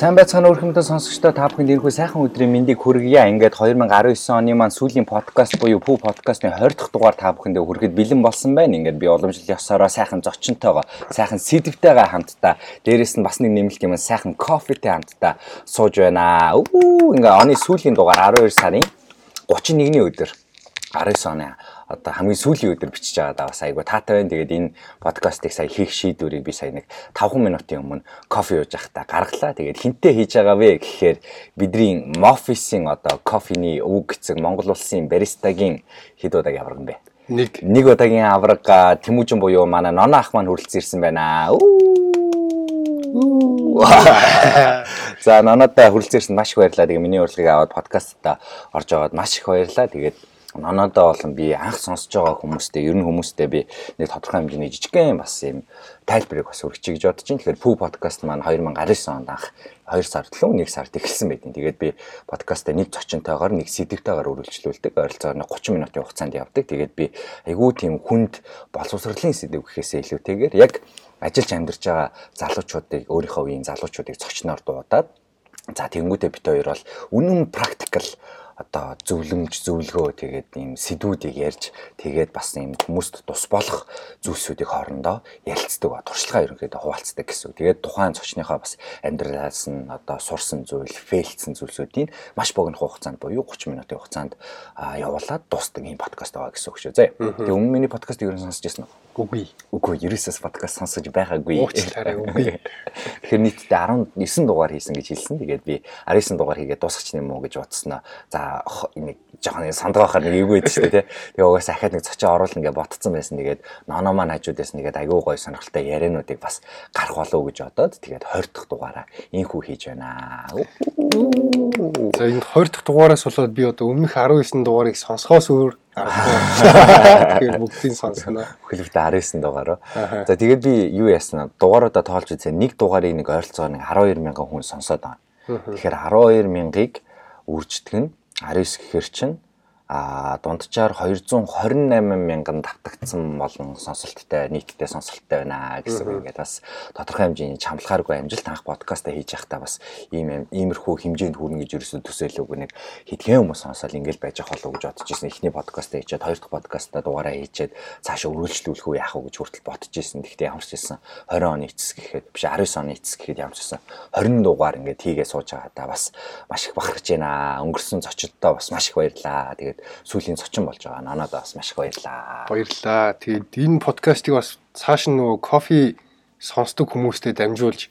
Сайн байцгаана өрхөмтөн сонсогчдоо та бүхэнд энэхүү сайхан өдрийн мэндийг хүргье. Ингээд 2019 оны маань сүүлийн подкаст буюу Пүү подкастны 20 дахь дугаар та бүхэндээ хүрэхэд бэлэн болсон байна. Ингээд би уламжлал ёсороо сайхан зочинтойгоо, сайхан сэдвтэйгээ хамтдаа, дээрэс нь бас нэг нэмэлт юм сайхан кофетэй хамтдаа сууж байна. Үу ингээд оны сүүлийн дугаар 12 сарын 31-ний өдөр 19 оны одоо хамгийн сүүлийн өдөр бичиж байгаадаа бас айгу таатай байна. Тэгээд энэ подкастыг сая хийх шийдвэрийг би сая нэг 5 минутын өмнө кофе ууж байхдаа гаргалаа. Тэгээд хинтээ хийж байгаа вэ гэхээр бидний Moffice-ийн одоо кофений өвөг гэцэг Монгол улсын баристагийн хэд удааг яварган бэ? Нэг Нэг удаагийн авраг Тэмүүжин буюу манай Ноно ах маань хүрэлцэн ирсэн байна. За нонодоо хүрэлцэн ирсэн маш их баярлалаа. Тэгээ миний урилгыг аваад подкастта орж аваад маш их баярлалаа. Тэгээд нонодоо болон би анх сонсож байгаа хүмүүстэй ер нь хүмүүстэй би нэг тодорхой хэмжээний жижигхэн бас юм тайлбарыг бас өргөчих гэж бодож байна. Тэгэхээр Пүү подкаст маань 2019 онд анх 2 сар төлөө 1 сард эхэлсэн байдیں۔ Тэгээд би подкастаа нэг зочинтойгоор нэг сэдвтэйгээр үргэлжлүүлдэг. Ойролцоогоор 30 минутын хугацаанд явдаг. Тэгээд би айгүй тийм хүнд боловсролын сэдв гэхээсээ илүүтэйгээр яг ажиллаж амьдарч байгаа залуучуудыг өөрийнхөө үеийн залуучуудыг зочноор дуудаад за тэнгуүтэ бит хоёр бол үнэн практикал одоо зөвлөмж зөвлөгөө тэгээд ийм сэдвүүдийг ярьж тэгээд бас ийм хүмүүст тус болох зүйлсүүдийг хоорондоо ярилцдаг ба туршлагаа ерөнхийдөө хуваалцдаг гэсэн. Тэгээд тухайн зочныхоо бас амьдралаас нь одоо сурсан зүйл, фейлдсэн зүйлсүүдийг маш богино хугацаанд буюу 30 минутын хугацаанд явуулаад дуустдаг ийм подкаст байгаа гэсэн үг шүү. За. Тэгээд өмнө миний подкастыг ер нь сонсч байсан уу? үгүй. Үгүй, ерөөсөөс подкаст сонсож байгаагүй. Тэгэхээр нийтдээ 19 дугаар хийсэн гэж хэлсэн. Тэгээд би 19 дугаар хийгээд дуусгач юм уу гэж бодсноо. За нэг жоохон сандгаахаар нэг эвгүй байдаг шүү дээ. Тэгээ угаасаа ахаад нэг цочоо оруулна гэж ботцсон байсан. Тэгээд ноно маань хажуудаас нэгээд аягүй гоё сонирхолтой яриануудыг бас гарах болов гэж бодоод тэгээд 20 дахь дугаараа инхүү хийж байна. За энэ 20 дахь дугаараас болоод би одоо өмнөх 19 дугаарыг сонсохоос өөр. Тэгэхээр бүгдийг сонсноо. Хөлөвдө 19 дугаараа. За тэгээд би юу яснаа дугааруудаа тоолж үзээ. Нэг дугаарыг нэг ойролцоогоор нэг 12 мянган хүн сонсоод байгаа. Тэгэхээр 12 мянгаыг үрждэг нь 19 гэхэр чинь а дунджаар 228 мянган давтагдсан болон сонсолттой нийтдээ сонсолттой байна гэсэн үг ингээд бас тодорхой хэмжээний чамлахааргүй амжилт анх подкастаа хийж байхдаа бас ийм иймэрхүү хэмжээнд хүрнэ гэж ерөөсөө төсөөлөөгүй нэг хэдхэн хүмүүс сонсоод ингээд байж ах болов гэж бодож ирсэн. Эхний подкастаа хийчихэд хоёр дахь подкастаа дугаараа хийчихэд цаашаа үргэлжлүүлэх үү яах вэ гэж хүртэл бодож ирсэн. Гэхдээ ямар ч байсан 20 оны эцэс гэхэд биш 19 оны эцэс гэхэд ямар ч байсан 20 дугаар ингээд хийгээ сууж байгаа да бас маш их бахархаж байна. Өнгөрсөн зочдтой бас маш их баярлаа. Тэгээд сүүлийн зочин болж байгаа. Нанадаа бас маш их баярлаа. Баярлаа. Тэгээд энэ подкастыг бас цааш нь нөгөө кофе сонсдог хүмүүстэй дамжуулж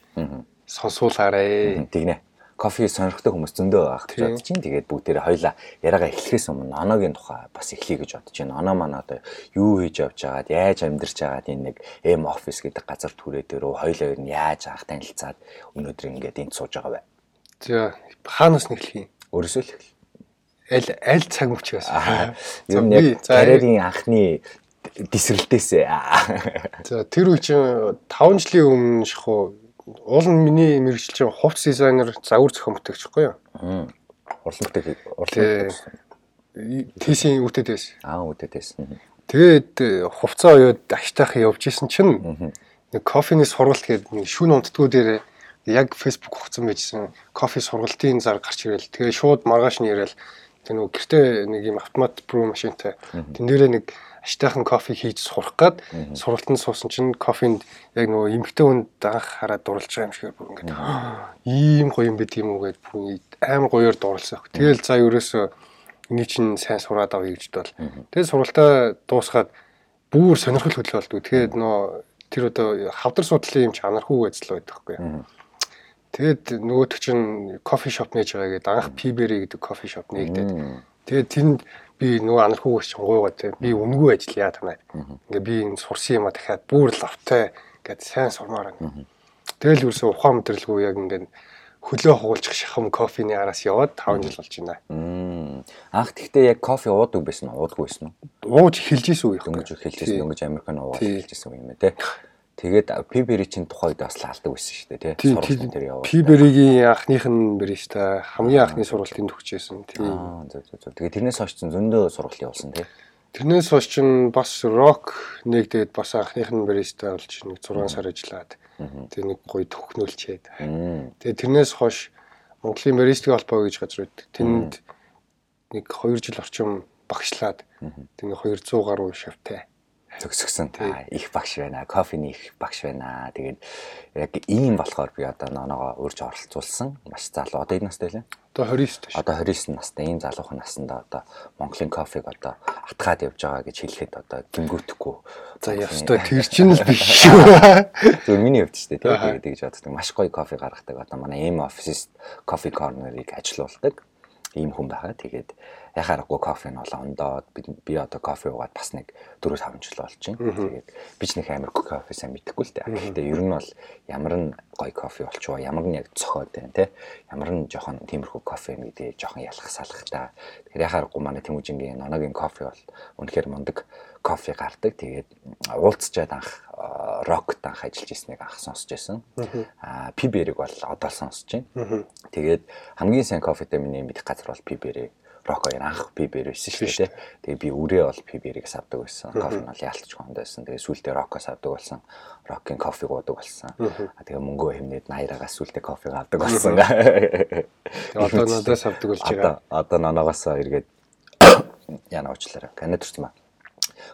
сонсуулаарэ. Тэгнэ. Кофе сонирхдаг хүмүүс зөндөө байх гэж бодож чинь. Тэгээд бүгдээрээ хоёлаа яриагаа эхлэхээс өмнө Ноногийн тухай бас эхлэе гэж бодож байна. Ноно маань одоо юу хийж явж байгаад, яаж амьдарч байгаад энэ нэг M office гэдэг газар түрээ дээрөө хоёлаа ер нь яаж анх танилцаад өнөөдөр ингээд энд сууж байгаа вэ? За хаанаас нэхлэх юм? Өөрөөсөө л эхэл. Аль аль цаг мөчгөөс. Ер нь яг карьерийн анхны дисрэлтээс. За тэр үе чинь 5 жилийн өмнө шахуу уул нь миний мэрэгжил чинь хувц дизайнер загвар зохион бүтээгчгүй юу? Урлан бүтээг урлан тийшийн үтэд байсан. Аа үтэд байсан. Тэгээд хувцаа оёод аштайхан явж исэн чинь нэг кофений сургалт гэдэг нэг шүн унтдгүү дээр яг фейсбુક хугацсан байжсэн кофе сургалтын зар гарч ирэл. Тэгээ шууд маргааш нь ирэл тэг нөгөө гэртээ нэг юм автомат брэу машинтай. Тэн дээрээ нэг аштайхан кофе хийж сурах гад сургалтанд суусан чинь кофенд яг нөгөө эмгтэй хүнд анх хараад дурлж байгаа юм шиг бүр ингээд ийм гоё юм бэ тийм үү гэд бүр аим гоёор дурлсан. Тэгэл за ерөөсөө эний чинь сайн сураад авъя гэж бол. Тэгээд сургалтаа дуусгаад бүр сонирхол хөдлөө болдгоо. Тэгээд нөө тэр одоо хавдар судлалын юм чанархүү ажил байдаг байхгүй юу. Тэгээд нөгөөтг чинь кофе шоп нээж байгаа гэдэг анх Пибери гэдэг кофе шоп нээгдээд. Тэгээд тэнд би нөгөө анархуугаас чинь гуйгаа те би үнгүй ажиллая танаа. Ингээ би энэ сурсан юм а дахиад бүр лавтай гэд сайн сурмаар байна. Тэгэл юусэн ухаан мэдрэлгүй яг ингээ хөлөө хуулчих шахам кофений араас яваад 5 жил болж байна. Анх тэгтээ яг кофе уудаг байсан уу? Уудаггүй байсан уу? Ууж эхэлж исэн үе юм. Дөнгөж эхэлж исэн, дөнгөж Американ ууж эхэлж исэн юм ээ те. Тэгээд Пиберичийн тухайд бас лаалдаг байсан шүү дээ тий. Сургалтын дээр яваа. Пиберигийн анхных нь бариста хамгийн анхны сургалтын төгчээсэн тий. Аа зөв зөв зөв. Тэгээд тэрнээс хойш чинь зөндөө сургалт явуулсан тий. Тэрнээс хойш чинь бас рок нэгдээд бас анхных нь бариста болж нэг 6 сар ажиллаад Тэгээ нэг гоё төхнүүлчээд. Мм. Тэгээ тэрнээс хойш Монголын Маристик холбоо гэж газар байдаг. Тэнд нэг 2 жил орчим багшлаад тэгээ 200 гаруй шавтай. Төгсгсөн их багш байна. Кофений их багш байна. Тэгээд яг ийм болохоор би одоо ноогоо урьж оролцуулсан. Маш залуу. Одоо энэ настай лээ. Одоо 29 тааш. Одоо 29 настай ийм залуухан наснда одоо Монголын кофег одоо атгаад явж байгаа гэж хэлэхэд одоо гингүүтэхгүй. За ястой тэр чинь л биш шүү. Зөв миний хувьд ч тийм тэгээд тэгж боддог. Маш гоё кофе гаргадаг. Одоо манай эм офисист кофе корнерыг ажилуулдаг ийм хүн байгаа. Тэгээд яхаарахгүй кофе нь болоо ондоод би одоо кофе уугаад бас нэг 4 5 жил болж байна. Тэгээд би ч нэг амар кофе сайн мэдэхгүй л дээ. Гэхдээ ер нь бол ямар нь гоё кофе болчихоо ямар нь яг цохоод байна те. Ямар нь жоохон тиймэрхүү кофе мэдээ жоохон ялах салах та. Тэгэхээр яхаарахгүй манай Тэмүүжингийн ноногийн кофе бол үнэхээр мундаг кофе гардаг. Тэгээд уулзчаад анх рокт анх ажиллаж ирснийг анх сонсч байсан. Аа пиберийг бол одоо сонсч байна. Тэгээд хамгийн сайн кофетэй миний мэдих газар бол пибери рок хоёр анх пибер байсан шүү дээ. Тэгээ би үрээ бол пиберийг авдаг байсан. Кофе нь бол яалтч хонд байсан. Тэгээ сүүлдээ рокоос авдаг болсон. Рокийн кофег уудаг болсон. Тэгээ мөнгөө хэмнээд 80-аагаас сүүлдээ кофег авдаг болсон. Одоо надаас авдаг болж байгаа. Одоо ноноогоос эргээд яна уучлаарай. Канад төрсөн ба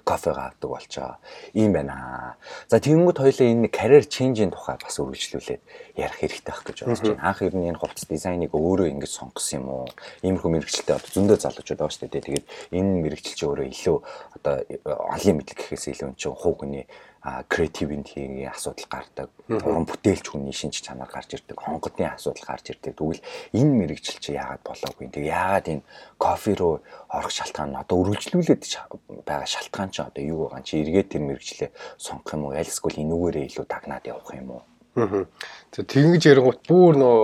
кофега авдаг болж байгаа. Ийм байна. За тэгэнгүүт хоёлаа энэ карьер ченжийн тухай бас үргэлжлүүлээд ярих хэрэгтэй байх гэж бодож байна. Анх ер нь энэ хувцас дизайныг өөрөө ингэж сонгосон юм уу? Иймэрхүү мэрэгчлээ одоо зөндөө залуучууд байгаа шүү дээ. Тэгээд энэ мэрэгчил чи өөрөө илүү одоо олон мэдлэг гэхээс илүү энэ чинь хувь хүний креативитигийн асуудал гардаг. Уран бүтээлч хүний шинж чанар гарч ирдэг. Хонгодны асуудал гарч ирдэг. Тэгвэл энэ мэрэгжил чи яагаад болоогүй? Тэг яагаад энэ кофе руу орох шалтгаан нь одоо үргэлжлүүлээд байгаа шалтгаан чи одоо юу байгаа чи эргээд тэр мэрэгчлээ сонгох юм уу? Аль эсвэл энүүгээрээ илүү дагнаад явах юм уу? Аа. Тэгэж ярингут бүр нөө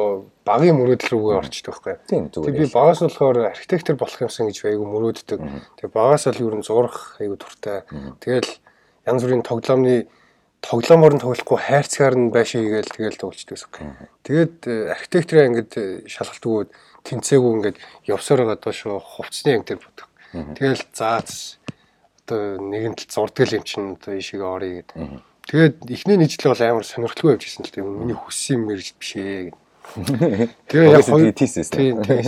багын мөрөөдөл рүүгээ орчдөг байхгүй. Тийм Тэг би багаас болохоор архитектор болох юмсан гэж айгу мөрөөддөг. Тэг багаас л юу н зурах айгу туртай. Тэгэл янз бүрийн тоглоомны тоглоомоор нь тоглохгүй хайрцгаар нь байшаа хийгээл тэгэл тоглолцдог байсан. Тэгээд архитектораа ингээд шалгалт өгөөд тэнцээгүй ингээд явсаар байгаа доо шүү хувцсны анги дээр бодох. Тэгэл заац одоо нэгэн тал зурдгал юм чинь одоо ишиг орё гэдэг. Тэгээд эхний нийтлэл бол амар сонирхолтой явж ирсэн л дээ. Миний хүссэн мэрэж биш ээ гэдэг. Тэгээ яг хоёр тийсэн. Тийм тийм.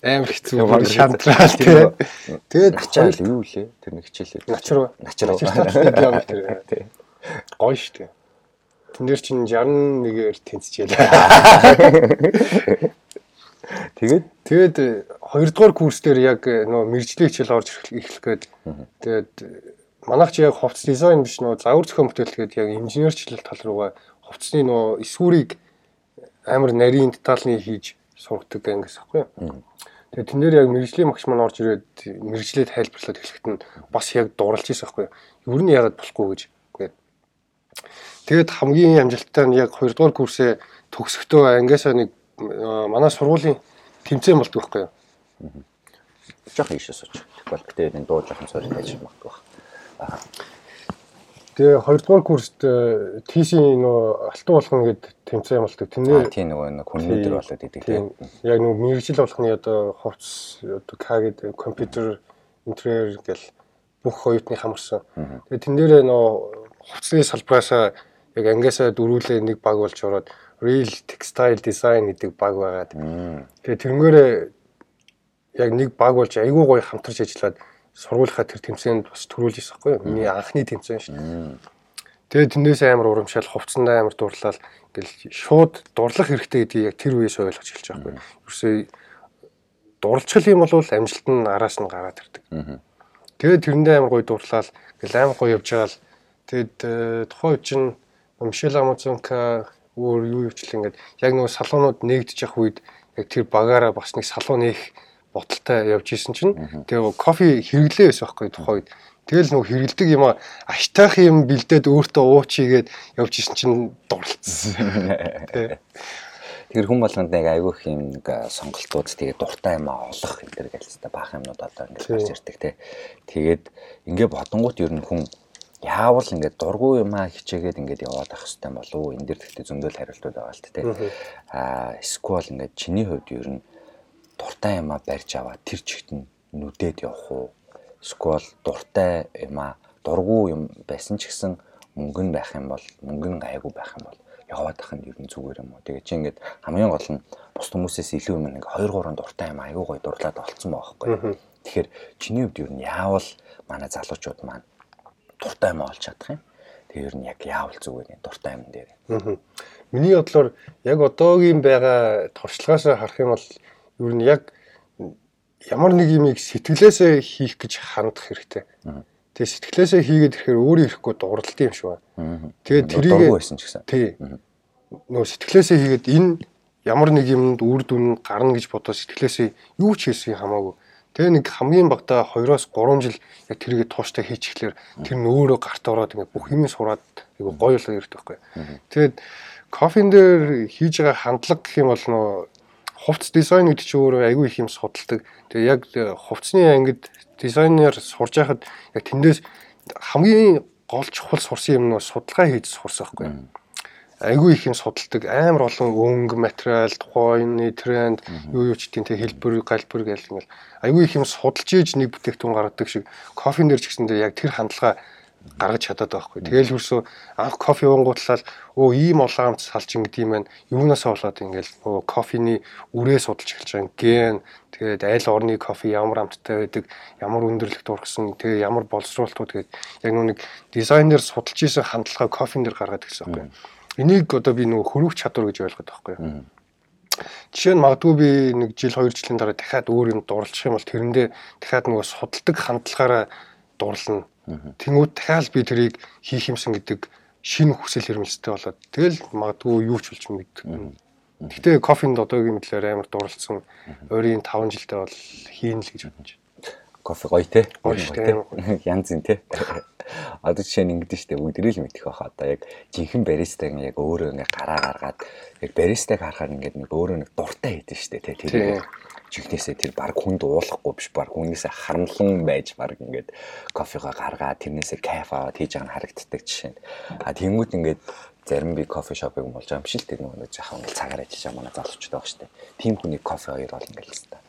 Амар хэцүү баг шантрал тэгээ. Тэгээд ачаал юу лээ? Тэр нэг хичээлээ. Начруу. Начруу. Тийм. Гоё шүү дээ. Тэн дээр чинь 61-ээр тэнцчихээ. Тэгээд тэгээд хоёрдугаар курс дээр яг нөө мэрэгжлийн хичээл орж эхлэх гээд тэгээд манайх чи яг хувцс дизайн биш нөө загвар зохион бүтээл гээд яг инженерчлэл тал руугаа хувцсны нөө эсвүрийг амар нарийн детальны хийж сургадаг ангис ахгүй юу. Тэгээ тэн дээр яг мэрэгжлийн багш маань орж ирээд мэрэгжлээ тайлбарлаад эхлэхэд нь бас яг дууралж ирсэн ахгүй юу. Юу нь яагаад болохгүй гэж гээд. Тэгээд хамгийн амжилттай нь яг 2 дугаар курсээ төгсөхдөө ангиасаа нэг манай сургуулийн тэмцээн болдог байхгүй юу. жоох ийшээ сууч. Тэгвэл гэтээ энэ дуу жоохон сорж байж магадгүй байна. Тэгээ 2 дугаар курст TC-ийн нөө алтан болгон гэд тэмцээн болдог. Тэрнээ тийм нөгөө нэг хүн өдр болоод идэг тийм. Яг нөгөө мэрэгжил болгоны одоо хувцс одоо К гэдэг компьютер интерьер гэл бүх оюутны хамарсан. Тэгээ тэн дээрээ нөгөө хувцсны салбараасаа яг ангиасаа дөрүүлээ нэг баг болж ороод Real Textile Design гэдэг баг байгаад. Тэгээ тэрнгээрээ яг нэг баг болж айгүй гоё хамтарч ажиллаад сургуулийнхаа тэр тэмцээнд бас төрүүлж ирсэн хгүй юу? Миний анхны тэмцээн шүү дээ. Тэгээд тэндээс амар урамшаал, хувцсандаа амар дурлал ингээл шууд дурлах хэрэгтэй гэдгийг яг тэр үеэс ойлгож эхэлж байгаа хгүй юу? Ерөөсөө дурлцгал юм бол амжилт нь араас нь гараад ирдэг. Тэгээд тэрэндээ амар гоё дурлал, ингээл амар гоё явж байгаа л тэгээд тухайн үед чинь Мишель Амазонка өөр юу юучлаа ингээд яг нөгөө салуунууд нэгдэж явах үед яг тэр багаараа бас нэг салуун нээх бодолтой явж исэн чинь тэгээ кофе хэрэглээ байсан байхгүй тухайн үед. Тэгэл нөгөө хэрэгэлдэг юм аштайх юм бэлдээд өөртөө уучигээд явж исэн чинь дурлцсан. Тэр хүн болгонд нэг айгүй их юм нэг сонголтууд тэгээ дуртай юм олох энэ төр гэлээ та баах юмнууд одоо ингээд гарч ирдэг те. Тэгээд ингээ бодонгууд ер нь хүн яавал ингээд дургу юм а хичээгээд ингээд яваад ах хэвээр болов энэ дэр гэхдээ зөндөл хариултууд байгаа л те. Аа эсвэл ингээд чиний хувьд ер нь дуртай юм а барьж аваад тэр чигт нь нүдээд явах уу? Эсвэл дуртай юм а дургу юм байсан ч гэсэн мөнгө нь байх юм бол мөнгө нь гайгүй байх юм бол яваад ах нь ер нь зүгээр юм уу. Тэгээ чи ингээд хамгийн гол нь бус хүмүүсээс илүү юм ингээд 2 3 дуртай юм аягүй гоё дурлаад олцсон байхгүй. Тэгэхээр чиний хувьд ер нь яавал манай залуучууд маань дуртай юм олж чадах юм. Тэгээ ер нь яг яавал зүгээр юм дуртай юм дээр. Миний бодлоор яг одоогийн байгаа туршлагаас харах юм бол ер нь яг ямар нэг юмыг сэтгэлээсээ хийх гэж хандах хэрэгтэй. Тэгээ сэтгэлээсээ хийгээд ирэхээр өөрөө ирэхгүй дурлалт юм шиг байна. Тэгээд тэрийг байсан ч гэсэн. Тий. Нөө сэтгэлээсээ хийгээд энэ ямар нэг юмд үр дүн гарна гэж бодоод сэтгэлээсээ юу ч хийсэн хамаагүй. Тэгээ нэг хамгийн багтаа 2-оос 3 жил яг тэрийг тууштай хийчихлээр тэр нь өөрөө гарт ороод ингээ бүх юмыг сураад айгу гоё болоо ирдэг байхгүй. Тэгээд кофен дээр хийж байгаа хандлага гэх юм бол нөө хувцс дизайн гэдэг чинь өөрөө айгүй их юм судалдаг. Тэгээ яг хувцсны ангид дизайнер сурж байхад яг тэндээс хамгийн гол чухал сурсан юм нь судалгаа хийж сурсан байхгүй. Айгүй их юм судалдаг. Амар олон өнгө, материал, тухайны тренд, юу юу ч тийм тэг хэлбэр, галбэр гэл ингээл айгүй их юм судалж ийж нэг бүтээгдэхүүн гаргадаг шиг кофен дээр ч гэсэндээ яг тэр хандлага гаргаж чадаад байгаа хгүй. Тэгэл хөрсөө анх кофе уунгуутлал өө ийм улаамт салчин гэдэг юм байна. Юунаасаа болоод ингээл нөгөө кофений үрээ судалж эхэлж байгаа ген. Тэгээд аль орны кофе ямар амттай байдаг, ямар өндөрлөгт ургасан, тэгээ ямар боловсруулалтууд тэгээд яг нэг дизайнер судалж исэн хандлага кофен дээр гаргаад ирсэн байхгүй. Энийг одоо би нөгөө хөрвөх чадвар гэж ойлгоод байхгүй. Жишээ нь магадгүй би нэг жил 2 жилийн дараа дахиад өөр юм дурлах юм бол тэрэндээ дахиад нөгөө судалдаг хандлагаараа дурлна Тэнгүүд дахиад би тэрийг хийх юмсан гэдэг шинэ хүсэл хэрмэлцтэй болоод тэгэл магадгүй юу ч болж мэддэг. Гэтэ кофенд одоогийн мэдлэр амар дурлцсан ойрын 5 жилдээ бол хийн л гэж бодож байна. Кофе гоё те. Янз юм те. Одоо жишээ нь ингэдэж штэ бүгдэрийг л мэдэх байхаа. Одоо яг жинхэнэ баристаг яг өөрөө ингээ гараа гаргаад яг баристаг харахаар ингээд нэг өөрөө нэг дуртай хийдэж штэ те. Тэр чихнээсээ тэр баг хүнд уулахгүй биш баг хүнээсээ харамлан байж баг ингээд кофего гаргаа тэрнээсээ кайф аваад хийж байгаа нь харагддаг жишээ. А тэнгууд ингээд зарим би кофе шопыг болж байгаа юм шиг л тэр нөгөө жаахан ингээд цагаар ажиллаж байгаа манай залуучууд байгаа дээ. Тим хүний кофе хоёр бол ингээд л хэвээр.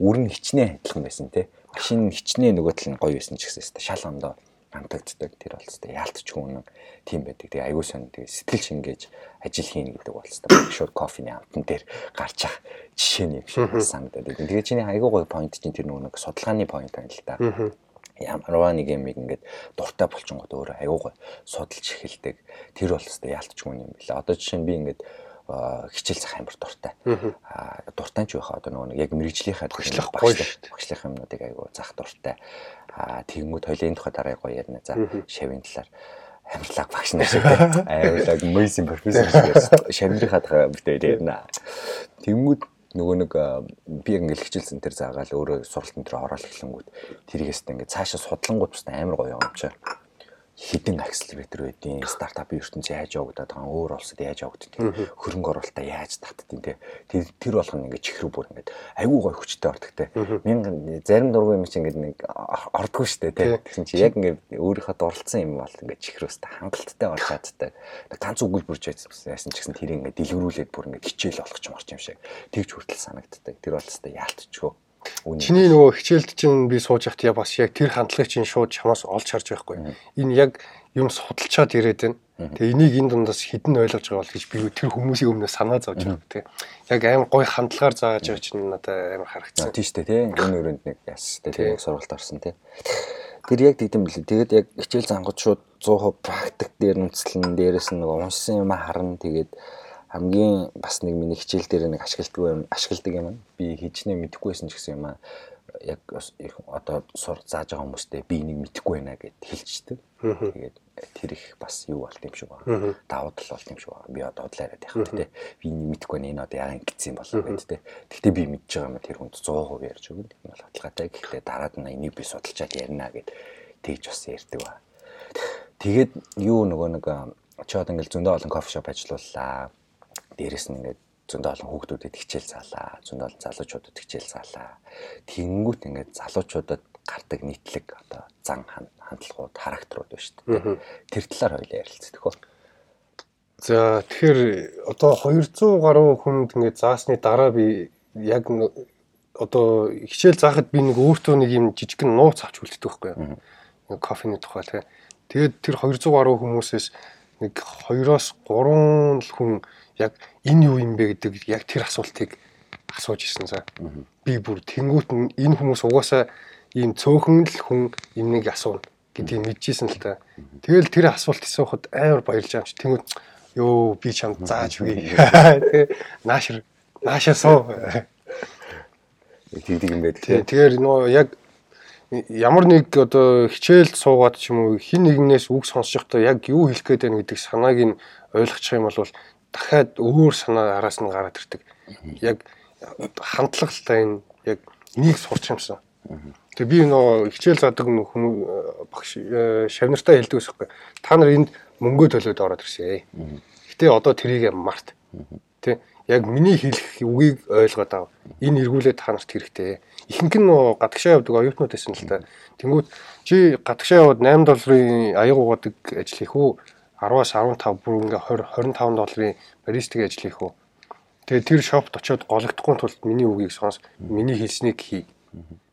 Үр нь хичнээн адилхан байсан те. Машин хичнээн нөгөө тал нь гоё байсан ч гэсэн шал ондоо амтагддаг тэр бол хэвээр яалтчгүй үнэн тийм байдаг. Тэгээ аягүй сон тэгээ сэтгэл шингээж ажил хийнэ гэдэг бол хэвээр шууд кофений амтан дээр гарч ах жишээ шиг санагдаад байдаг. Тэгээ чиний аягүй гоё point чинь тэр нөгөө нэг судалгааны point байна л да. Ямарваа нэг юм ингээд дуртай болчингууд өөрөө аягүй гоё судалж эхэлдэг. Тэр бол хэвээр яалтчгүй юм билээ. Одоо жишээ нь би ингээд хичээл зах амар дуртай. Аа дуртай ч байхаа одоо нөгөө яг мэрэгжлийнхаа багшлах гоё шүү дээ. Багшлах юмнуудыг айгу зах дуртай. Аа тэгмүүд хоёлын тухай дараа гоё ярина. За шавийн талаар амьдлаг багш нар шиг аюулаг мөйсийн профессор шиг шавнырын хатга бүтээр ярина. Тэгмүүд нөгөө нэг би ингээл хичээлсэн тэр заагаал өөрөө суралтын дээр ороод эхлэнгүүт тэрийгээс ингээд цаашаа судлангууд бас амар гоё юм чаа хідэн акселератор байдیں۔ Стартапын ертөнцийн яаж явагдаад байгаа өөр улсад яаж явагддаг. Хөрөнгө оруулалтаа яаж татдаг те. Тэр болгоно ингээд чихрүү бүр ингээд айгүй гой хүчтэй ордогтэй. Мянган зарим дургүй юм чинь ингээд нэг ордгоо штэ те. Тэгсэн чи яг ингээд өөрийнхөө дурлцсан юм бол ингээд чихрөөс хангалттай болж чаддаг. Ганц өгүүлбэр ч яасан ч гэсэн тэр ингээд дэлгэрүүлээд бүр ингээд хичээл болгоч марч юм шиг. Тэгж хүртэл санагддаг. Тэр бол хэвээр яалтчгүй Чиний нөгөө хичээлд чинь би сууж явах тя бас яг тэр хандлагыг чинь шууд чамаас олж харж байхгүй. Энэ яг юм судалчаад ирээд байна. Тэгээ энийг энэ дундаас хідэн ойлгож байгаа бол гэж би тэр хүмүүсийн өмнөөс санаа зовж байгаа тийм. Яг аим гой хандлагаар зааж байгаа чинь надад амар харагдсан. Тийм шүү дээ тийм. Энэ өрөөнд нэг яс тийм сургалт орсон тийм. Тэр яг тэгдэм билээ. Тэгээд яг хичээл зангууд шууд 100% практик дээр үндэслэн дээрээс нь нэг уншсан юм харна тэгээд хамгийн бас нэг миний хичээл дээр нэг ашигладаг юм ашигладаг юм. Би хичнээн мэдэхгүйсэн ч гэсэн юм аа яг одоо сур зааж байгаа хүмүүстээ би энийг мэдэхгүй байна гэд хэлчихдэг. Тэгээд тэр их бас юу болт юм шиг байна. Давуу тал болт юм шиг байна. Би одоо удлаараад яхав тэ. Би энийг мэдэхгүй байна. Энэ одоо яагаад ингэсэн юм болов гэд тэ. Гэхдээ би мэдж байгаа юм тэр хүнд 100% ярьж өгнө. Энэ бол баталгаатай. Гэхдээ дараад нь энийг би судалчаад ярина гэд тэгж бас ярьдаг ба. Тэгээд юу нөгөө нэг чи одоо ингээл зөндөө олон кофе шоп ажиллауллаа дээрэс нь ингээд зөндөө олон хүүхдүүдэд хичээл заалаа, зөндөө олон залуучуудад хичээл заалаа. Тэнгүүт ингээд залуучуудад гардаг нийтлэг одоо зан хандлагууд, характерууд байна шүү дээ. Тэр талаар хоёлаа ярилцдаг хөө. За тэгэхээр одоо 200 гаруй хүнд ингээд заасны дараа би яг одоо хичээл заахад би нэг өөртөө нэг юм жижигхэн нууц авч үлддэг байхгүй юу. Кофений тухай тэгээ. Тэгээд тэр 200 гаруй хүмүүсээс нэг 2-оос 3 л хүн яг энэ юу юм бэ гэдэг яг тэр асуултыг асууж ирсэн за. Би бүр тэнгуут нь энэ хүмүүс угаасаа ийм цөөхөн л хүн энийг асууна гэдгийг мэдчихсэн л та. Тэгэл тэр асуулт асуухад амар баярлж байгаа юм чи тэнгуут ёо би чамд зааж үгүй. Тэгээ наашир наашаа суу. Тэгдэг юм байдаг. Тэгэхээр нөө яг ямар нэг одоо хичээлд суугаад ч юм уу хин нэгнээс үг сонсож байхдаа яг юу хэлэх гээд байна гэдэг санааг нь ойлгочих юм бол дахиад өөр санаа араас нь гараад ирдэг. Яг хандлагатай энэ яг энийг сурч юмсан. Тэгээ би нөө хичээл задаг хүмүүс багш шавнартаа хэлдэг байсан байхгүй. Та нар энд мөнгөө төлөөд ороод ирсэн. Гэтэ одоо тэрийг март. Тэ яг миний хэлэх үгийг ойлгоод ав. Энэ эргүүлээд та нарт хэрэгтэй. Ихэнх нь нөө гадагшаа явдаг оюутнууд байсан л та. Тэнгүүд чи гадагшаа яваад 8 долларын аяг угаадаг ажил хийх үү? 10-аас 15 бүр ингээ 20 25 долларын баристагийн ажил хийх үү? Тэгээ тэр шопт очиод гологдохгүй тулд миний үгийг сонс, миний хэлснийг хий.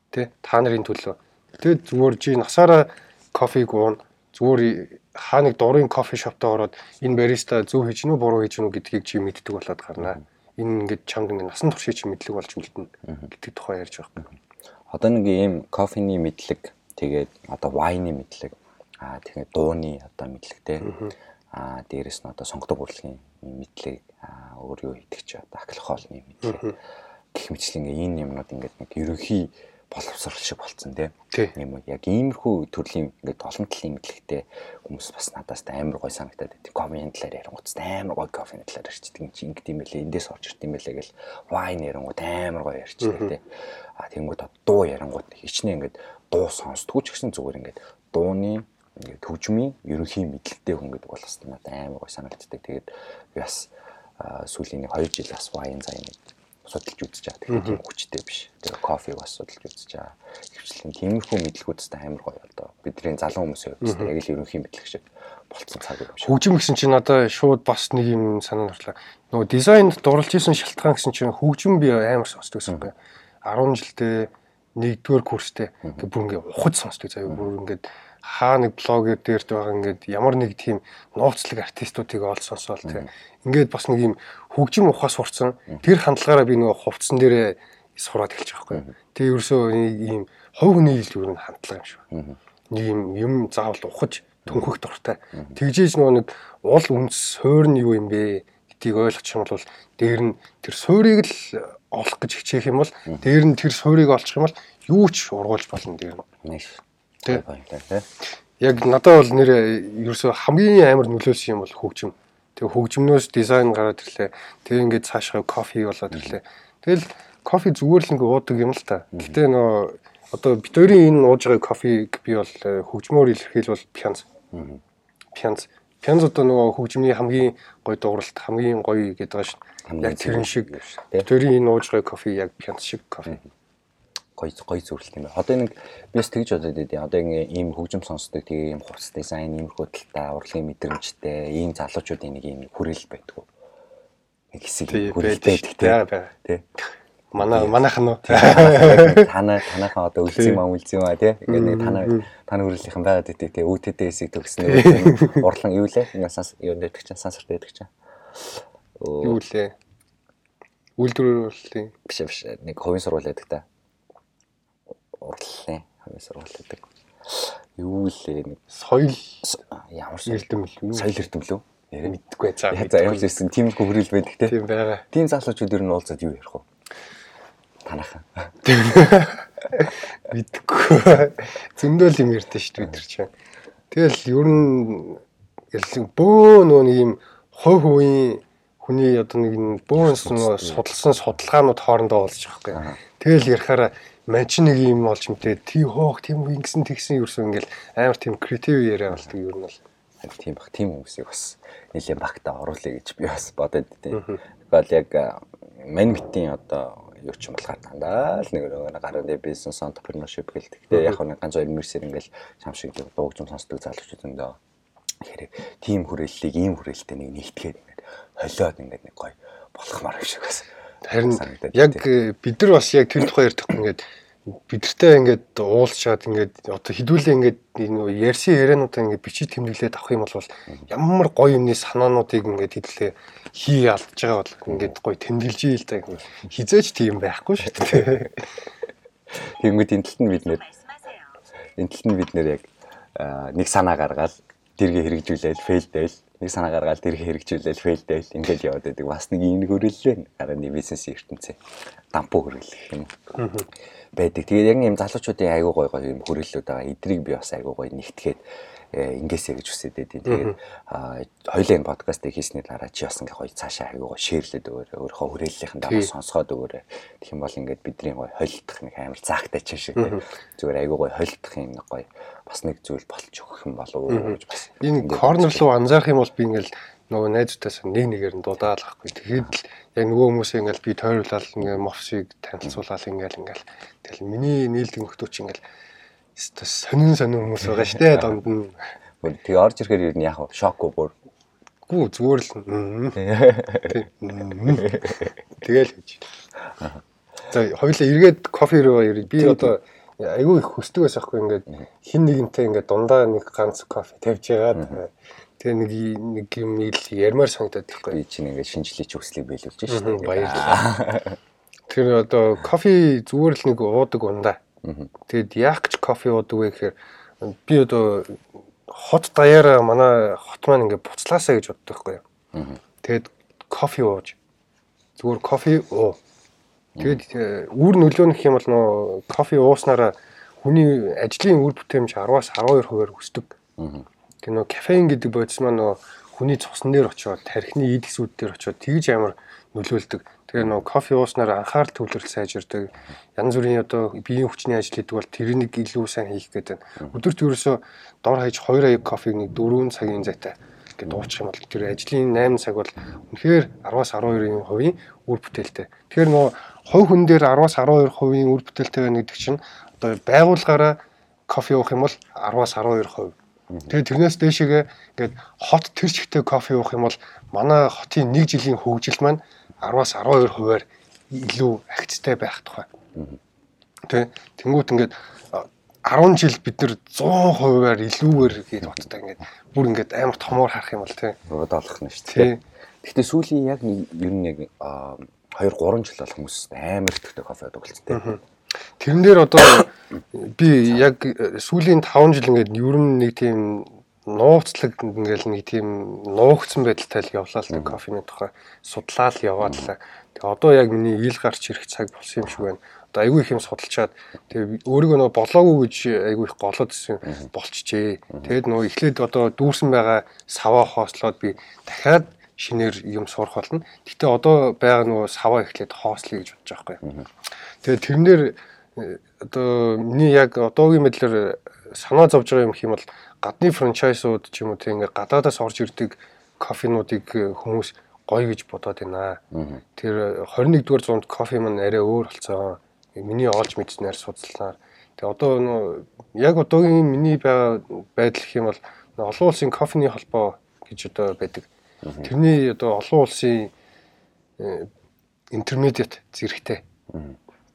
Тэ та нарын төлөө. Тэгээд зүгээр чи насаараа кофег уун. Зүгээр хаа нэг дурын кофе шоптоо ороод энэ бариста зөв хийж гинүү буруу хийж гинүү гэдгийг чи мэддэг болоод гарнаа. Энэ ингээд чамд ингээд насан туршид чи мэдлэг болж үлдэнэ гэдэг тухай ярьж байгаа. Одоо нэг ийм кофений мэдлэг тэгээд одоо вайны мэдлэг аа тэгээд дууны одоо мэдлэг те. Аа дээрэс нь одоо сонгодог урлагийн мэдлэг аа өөр юу идэх ч одоо алкохолны мэдлэг. Гэх мэтлэн энэ юмнууд ингээд нэг ерөнхий боловсрал шиг болцсон тийм юм яг иймэрхүү төрлийн ингээд олон талын мэдлэгтэй хүмүүс бас надаас амар гой санагдаад байдаг. Кофений талаар ярингуудс амар гой кофений талаар ярьчихдээ юм чи ингэдэм байлээ. Эндээс орж ирд юм байлээ гэл вайн ярингууд амар гой ярьчихдээ тийм а тэнгууд дуу ярингууд хичнээн ингээд дуу сонсдгоо ч гэсэн зүгээр ингээд дууны ингээд төгжмийн ерөнхий мэдлэгтэй хүн гэдэг бол бас надад амар гой санагддаг. Тэгээд би бас сүүлийн нэг 2 жил бас вайн заа нэг судалж үзэж байгаа. Тэгэхээр тийм хүчтэй биш. Тэгээ кофег бас судалж үзэж байгаа. Хөвчлэн тиймэрхүү мэдлгүүдтэй амар гоё одоо бидний залуу хүмүүсийн хувьд яг л ерөнхий мэдлэг шиг болцсон цаг юм шиг. Хөгжим гэсэн чинь одоо шууд бас нэг юм санаа орлоо. Нөгөө дизайнд дурлж исэн шалтгаан гэсэн чинь хөгжим би амар сонсдог гэсэн юм байна. 10 жилдээ нэгдүгээр курстэй бүр ингээ ухаж сонсдог заяа бүр ингээд хаа нэг блогер дээр байгаа ингээд ямар нэг тийм нууцлаг артистуудыг олж сонсоол тийм ингээд бас нэг юм хөгжим ухаас сурцсан тэр хандлагаараа би нөгөө хувцсан дээрээ сураад эхэлж байгаа байхгүй. Тэгээ ерөөсөө ийм хувь хүний ил юу н хандлага юм шиг. Нэг юм юм заавал ухаж төнхөх дуртай. Тэгжээж нөгөө нэг уул үнс суур нь юу юм бэ гэдгийг ойлгочих юм бол дээр нь тэр суурийг л олох гэж хичээх юм бол дээр нь тэр суурийг олчих юм бол юу ч ургуулж болно дээр нь. Тэ. Яг надад бол нэр ерөөсөө хамгийн амар нөлөөсөн юм бол хөгжим. Тэгээ хөгжмнөөс дизайн гараад ирлээ. Тэгээ ингээд цаашгаа кофе болоод ирлээ. Тэгэл кофе зүгээр л ингээд уудаг юм л та. Гэтэ нөө одоо бид хоёрын энэ ууж байгаа кофег би бол э, хөгжмөөр илэрхийлбэл пянз. Пянз. Пянз одоо нөгөө хөгжмийн хамгийн гоё дууралт хамгийн гоё гэдэг байгаа шүү. Яг тэрэн шиг бид хоёрын энэ ууж байгаа кофе яг пянз шиг кофе гоё гоё зөвлөлт юм байна. Одоо нэг би бас тэгж бодоод байдیں۔ Одоо ийм хөгжим сонсдог тэгээ ийм хувцас дизайн, иймэрхүү талтай, урлагийн мэдрэмжтэй ийм залуучуудын нэг ийм хүрээлэл байдгүй. Нэг хэсэг хүрээлэлтэй байдаг тий. Манай манайхан уу. Танаа танаахан одоо үлзий маа үлзий маа тий. Ингээ нэг танаа таны хүрээлийнхэн байгаад идэг тий. үүдтэй хэсэг төгснөө урлан юу лээ? Санс юу нэгдэг чинь сансарт байдаг чинь. Юу лээ? Үйлдвэрлэлийн биш биш нэг хувийн сурвал байдаг та урлалын хамгийн сургууль гэдэг. Юу лээ нэг соёл ямар эрдэм л соёл эрдэм лөө? Нэрээ мэдгүй цаа. За ямар ч байсан тийм хөрөл байдаг те. Тийм байгаа. Тийм залуучууд ер нь уулзаад юу ярих вэ? Танаахан. Мэдгүй. Зөндөл юм ярьдэн шүү дээ нар чинь. Тэгэл ер нь бөө нөө нэг юм хой хувийн хүний одоо нэг бөөн судалсан судалгаанууд хоорондоо уулзчих байхгүй. Тэгэл ярихаараа мань нэг юм олж мэдээ тий хоох тийм ингэсэн тэгсэн юусэн ингээл амар тийм креатив яриа болдог ер нь бол тийм бах тийм хүмүүсийг бас нэлээд багтаа оруулъя гэж би бас бодод тий. Тэгвэл яг мань митийн одоо юу ч юм болохоор дандаа л нэг нэг гарын бизнес entrepreneurship гэлдэг. Тэгээ яг нэг ганц хоёр мэрсээр ингээл чам шиг дуугч сонсдог залуучууд өндөө. Тэгэхээр тийм хүрээллийг ийм хүрээлэлтэй нэг нэгтгэхэд ингээд холиод ингээд нэг гоё болгохмаар юм шиг бас. Харин яг бид нар бас яг тэр тухай ярьдаг ингээд бидэртэй ингээд уулзчаад ингээд одоо хідүүлээ ингээд энэ ярьсан яриануудаа ингээд бичиж тэмдэглээд авах юм бол ямар гоё юмны санаануудыг ингээд хэдлээ хий алдж байгаа бол ингээд гоё тэмдэглэж ийл та хизээч тийм байхгүй шүү дээ. Тэнгүүд энэ талд нь бид нэр энэ талд нь бид нэр яг нэг санаа гаргаад тэргээ хэрэгжүүлээд фейлдээл нэг санаа гаргаад тэргээ хэрэгжүүлээд фейлдээл ингээд яваад байдаг. Бас нэг юм хөрөллөө гарааны бизнесийн ертөнцийн дампуу хөрөлөх юм байдаг. Тэгээд яг юм залуучуудын айгуу гой гой юм хөрөллүүд байгаа. Эдрийг би бас айгуу гой нэгтгээд ингээсэ гэж хүсэж байдیں۔ Тэгээд хоёлаа энэ подкастыг хийсний дараа чи бас ингээ гоё цаашаа айгуу гоё шеэрлээд өгөөрэй. Өөрийнхөө хүрээллийнхэн дараа сонсгоод өгөөрэй. Тэгэх юм бол ингээд бидний гоё холилдох нэг амар заагтай чинь шиг зүгээр айгуу гоё холилдох юм нэг гоё бас нэг зүйл болж өгөх юм болов уу гэж бас. Энэ корнер руу анзаарах юм бол би ингээл нөгөө найзуудаас нэг нэгээр нь дуудаалахгүй. Тэгэхэд л яг нөгөө хүмүүсээ ингээл би тойруулаад ингээл мовсыг танилцуулаад ингээл ингээл тэгэл миний нийлдэг нөхдөө чи ингээл сонин сонин хүмүүс байгаа штэ донд нь. Тэгээ орж ирэхээр юу яах вэ? Шок уу бүр. Гүү зүгээр л. Тэгэл гэж. За хоёулаа эргээд кофе руу ирээ. Би одоо айгүй их хүсдэг байсан хгүй ингээд хин нэгэнтэй ингээд дундаа нэг ганц кофе тавьж яагаад тэгээ нэг нэг юм ил ярмаар санагдаад байхгүй. Би чинь ингээд шинжлэх хүслийг биелүүлж штэ. Баярлалаа. Тэр одоо кофе зүгээр л нэг уудаг ундаа. Тэгэд яах гэж кофе уудаг вэ гэхээр би одоо хот даяараа манай хот маань ингээд буцлаасаа гэж боддог байхгүй юу. Тэгэд кофе ууж зүгээр кофе уу. Тэгэд э, үр нөлөөнөх юм бол нөө кофе ууснараа хүний ажлын үр бүтээмж 10-аас 12%-аар өсдөг. Тэгээ нөө кафеин гэдэг бодис маань нөө хүний цусн дээр очиод тархины идэгсүүд дээр очиод тэгж амар нөлөөлдөг. Тэгээ нөө кофе ууснаар анхаарал төвлөрөл сайжирдаг. Янз бүрийн одоо биеийн хүчний ажил хийдэг бол тэрнийг илүү сайн хийх гэдэг. Өдөрт ерөөсөө дор хаяж 2 аяг кофег нэг 4 цагийн зайтай гэдэг дуучих юм бол тэр ажлын 8 цаг бол үнэхээр 10-аас 12-ийн хувийн үр бүтээлтэй. Тэгэхээр нөө хувь хүн дээр 10-аас 12% үр бүтээлтэй байна гэдэг чинь одоо байгууллагаараа кофе уух юм бол 10-аас 12%. Тэгээд тэрнээс дээшээгээ ингээд хот тэр чигтээ кофе уух юм бол манай хотын 1 жилийн хөгжил маань 10-аас 12 хувиар илүү агцтай байх тухай. Тэ тэнгуут ингээд 10 жил бид нэр 100 хувиар илүүгээр гээд боддог ингээд бүр ингээд амар томоор харах юм бол тий. Бодоолох нь шүү дээ. Гэхдээ сүүлийн яг ер нь яг 2 3 жил болох хүмүүс амар итгэвтэй кофе уудаг тий. Тэрэн дээр одоо би яг сүүлийн 5 жил ингээд ер нь нэг тийм нууцлаг ингээл нэг тийм нуугдсан байдалтай л явлаа л кофений тухай судлаа л яваад л. Тэгээ одоо яг миний ил гарч ирэх цаг болсон юм шиг байна. Одоо айгүй их юм судалчаад тэгээ өөрийгөө нөө болоогүй гэж айгүй их голоод ирсэн болчихжээ. Тэгээд нөө эхлээд одоо дүүрсэн байгаа саваа хоослоод би дахиад шинээр юм сурах болно. Гэтэ одоо байгаа нөгөө саваа эхлээд хоослоё гэж бодож байгаа байхгүй. Тэгээд тэрнэр одоо миний яг одоогийн мэдлэр санаа зовж байгаа юм хэм бол гадны франчайзууд ч юм уу тийм ингээ гадаадаас орж ирдэг кофенуудыг э, хүмүүс гоё гэж бодоод байна. Тэр 21 дугаар зуунд кофе маань арай өөр болцсон. Миний олж мэдснээр судалснаар. Тэгээ одоо яг одоогийн миний байгаа байдал юм бол олон улсын кофений холбоо гэж одоо байдаг. Тэрний одоо олон улсын интермедиат зэрэгтэй.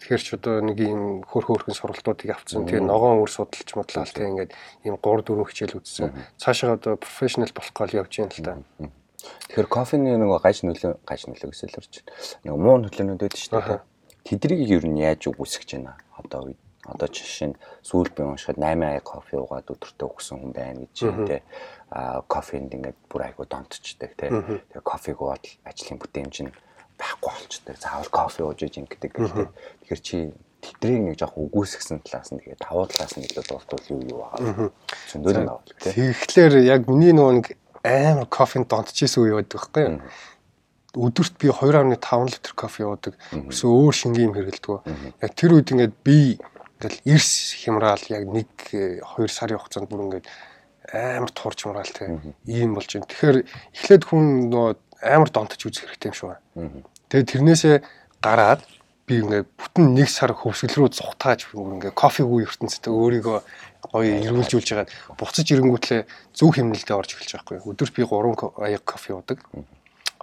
Тэгэхээр ч одоо нэг юм хөрх хөрхэн сургалтуудыг авцсан. Тэгээ ногоон үр судалж модлал тэгээ ингээд ийм 3 4 хичээл үзсэн. Цаашаа одоо профешнл болох гол явж байна л та. Тэгэхээр кофений нэг гаж нөлөө гаж нөлөө гэсэн л байна. Нэг муу нөлөөнүүд байдаг шүү дээ. Тэдрийг ер нь яаж үгүйсгэж байна? Одоо үед одоо жишээ нь сүүл би уншихад 8 аяг кофе уугаад өдөртөө өгсөн хүн байна гэж юм те а кофенд ингээд бүр айгуу донтчдаг те тэгээ кофег ууад ажлын бүтээмж нь байхгүй болчтой. Заавал кофе ууж иж ингэдэг гэдэг. Тэгэхээр чи тэдрийг нэг жоох үгүйсгсэн талаас нь тэгээд давуу талаас нь илүү дуртвал юу юу байгаа. Зөндөл нь авал тийм. Тэгэхээр яг миний нөгөө нэг амар кофенд донтчихсэн үе байдаг байхгүй юу? Өдөрт би 2.5 литр кофе уудаг. Өсөө өөр шингийн юм хэрэгэлдэг. Яг тэр үед ингээд би ингээл эрс хямраал яг 1 2 сарын хугацаанд бүр ингээд амар туурч мураал тийм ийм болж байна. Тэгэхээр эхлээд хүн нөгөө амар донтож үзэх хэрэгтэй юм шиг байна. Тэгээд тэрнээсээ гараад би ингээ бүтэн нэг сар хөвсгөл рүү зугатааж ингээ кофегүй ертөнцтэй өөрийгөө гоё эргүүлжүүлж хагаад буцаж ирэнгүүтлээ зөв хэмнэлтэд орж эхэлж байгаа байхгүй. Өдөрт би 3 аяг кофе уудаг.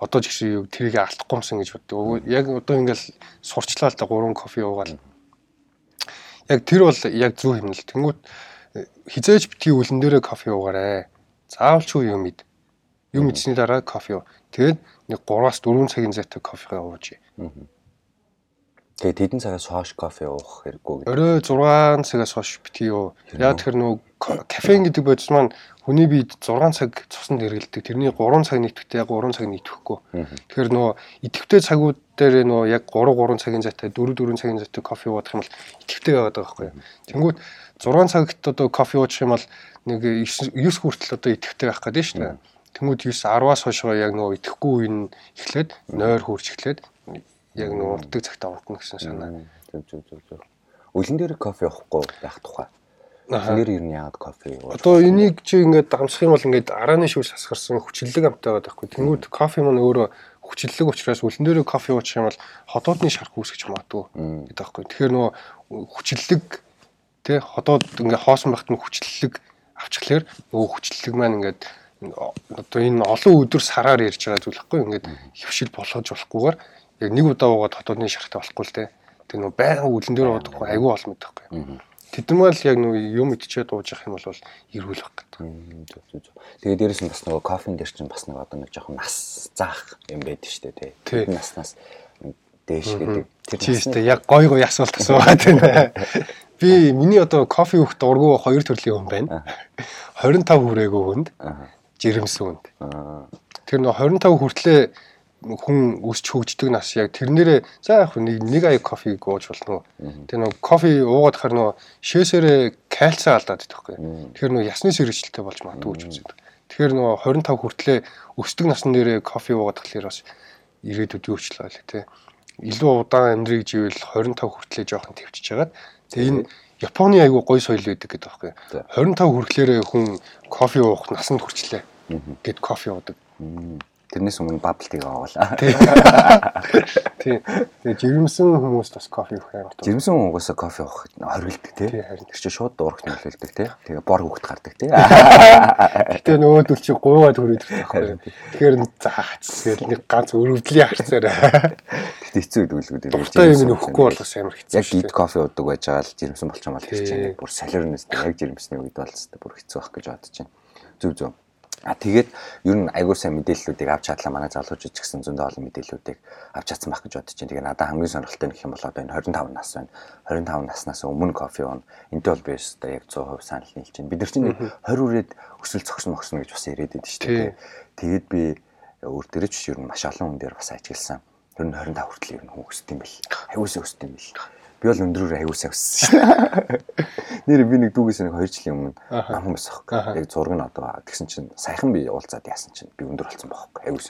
Одоо ч гэсэн тэрийг алдахгүймсэн гэж боддог. Яг одоо ингээл сурчлаа л да 3 кофе уугаал. яг тэр бол яг зөв л. Тэнгүүт хизээж битгий үлэн дээрээ кофе уугаарай. Заавалчгүй юм ид. Юм идсний дараа кофе уу. Тэгээд нэг 3-аас 4 цагийн зайтай кофе ууж. Тэгээд тэдэн цагаас хойш кофе уух хэрэггүй гэдэг. Орой 6 цагаас хойш битгий юу. Яг тэр нөгөө кофеин гэдэг бодис маань хүний биед 6 цаг цуснд хэрэгэлдэг. Тэрний 3 цаг нийтвэхтэй яг 3 цаг нийтвэхгүй. Тэгэхээр нөгөө идэвхтэй цагууд дээр нөгөө яг 3 3 цагийн зайтай 4 4 цагийн зайтай кофе уух юм бол идэвхтэй байгаад байгаа байхгүй юу. Тэнгүүд 6 цагт одоо кофе уучих юм бол нэг 9 хүртэл одоо идэвхтэй байх гэдэг нь шүү дээ. Тэнгүүд 9 10-аас хойшоо яг нөгөө идэхгүй үе нь эхлээд нойр хурж эхлээд яг нөгөө унтдаг цагтаа унтна гэсэн санаа. Зөв зөв зөв зөв. Үлэн дээр кофе уухгүй байх тухай. Дээр ер нь яагаад кофе ууж? Одоо энийг чи ингээд дамжих юм бол ингээд арааны шүүл сасгарсан хүчлэлэг амтай байдаг байхгүй. Тэнгүүд кофе маань өөрөө хүчлэлэг учраас үлэн дээр кофе уучих юм бол ходоодны шарх үүсгэж магадгүй гэдэг байхгүй. Тэгэхээр нөгөө хүчлэлэг тий ходоод ингээд хоосон багт нь хүчлэлэг авчихлаэр нөгөө хүчлэлэг маань ингээд одоо энэ олон өдөр сараар ярьж байгаа зүйл байхгүй ингээд хөвшил болгож болохгүйгээр яг нэг удаа уугаад хотоодны шахтай болохгүй л те. Тэг нөө байнга үлэн дээр уудаг хүн айгүй байхгүй. Тэдэн мал яг нөө юм идчихэд ууж явах юм бол эрүүл байх гэдэг. Тэгээ дээрэс нь бас нөгөө кофен дээр чинь бас нэг одоо нэг жоохон нас заах юм байдаг шүү дээ тий. Наснаас дээш гэдэг. Тэр чийстэй яг гой гой асуулт асуугаад байна. Би миний одоо кофе өөх дургу хоёр төрлийн хүн байна. 25 хүрээгүй хүнд жирэмсэн хүнд. Тэр нөө 25 хүртлээ хүн өсч хөгждөг нас яг тэрнэрээ за яг нэг нэг ая кофе гооч болно. Тэгээ нөгөө кофе уугаад хахаар нөгөө шээсээрээ кальци алдаад байхгүй. Тэгэхээр нөгөө ясны сэргэжлэлтэй болж магадгүй гэж үздэг. Тэгэхээр нөгөө 25 хүртлээ өсдөг насны дээрээ кофе уугаад тахлаар бас ирээдүйд юу ч л байлаа тий. Илүү удаан амьдрыг живэл 25 хүртлээ жоохон төвчж хагаад тэгээ энэ Японы айгүй гоё соёл байдаг гэдэг байхгүй. 25 хүрхлээрээ хүн кофе уух насанд хүрчлээ гэд кофе уудаг. Тэрнээс өмнө бабл тийг аваалаа. Тий. Тэгээ жирэмсэн хүмүүс бас кофе уух амар тоо. Жирэмсэн хүмүүсээ кофе уух хоригддаг тий. Тэр чинь шууд дуурах нөлөөлдөг тий. Тэгээ бор хөвгт гардаг тий. Гэтэ нөгөөдөл чи гуйгаад хүрээдэг байхгүй. Тэгэхээр заац нэг ганц өрөвдлийн харцаарай. Гэтэ хэцүү үлгүүд юм. Дуртай юм нөхгүй болохос амар хэцүү. Яг гид кофе уудаг байж байгаа л жирэмсэн болчихмал гэж чинь. Бүр солиорнос яг жирэмсний үед бол бүр хэцүү байх гэж бодож байна. Зүг зүг. А тэгээд ер нь айгуу сайн мэдээллүүдийг авч чадлаа манай залуучууд ч гэсэн зөндөө олон мэдээллүүдийг авч чадсан байх гэж бодож байна. Тэгээ надад хамгийн сонирхолтой нэг юм бол одоо энэ 25 нас байна. 25 наснаас өмнө кофе уун. Энтэй бол би өстой яг 100% санал нийлж байна. Бид нар чинь 20 үрээд өсөл цогсон мохсон гэж бас ирээд байдаг шүү дээ. Тэгээд би өөр төрөч ер нь маш олон хүн дээр бас ажигласан. Ер нь 25 хүртэл ер нь хүн өсдөг юм бэл. Аюулсаа өсдөг юм бэл би бол өндрөөр аягүй сайн өссөн шүү дээ. Нэр би нэг дүүгээс нэг 2 жилийн өмнө нам хүмүүс аахгүй. Яг зураг нь одоо тэгсэн чинь саяхан би уулзаад яасан чинь би өндөр болсон байхгүй аягүй.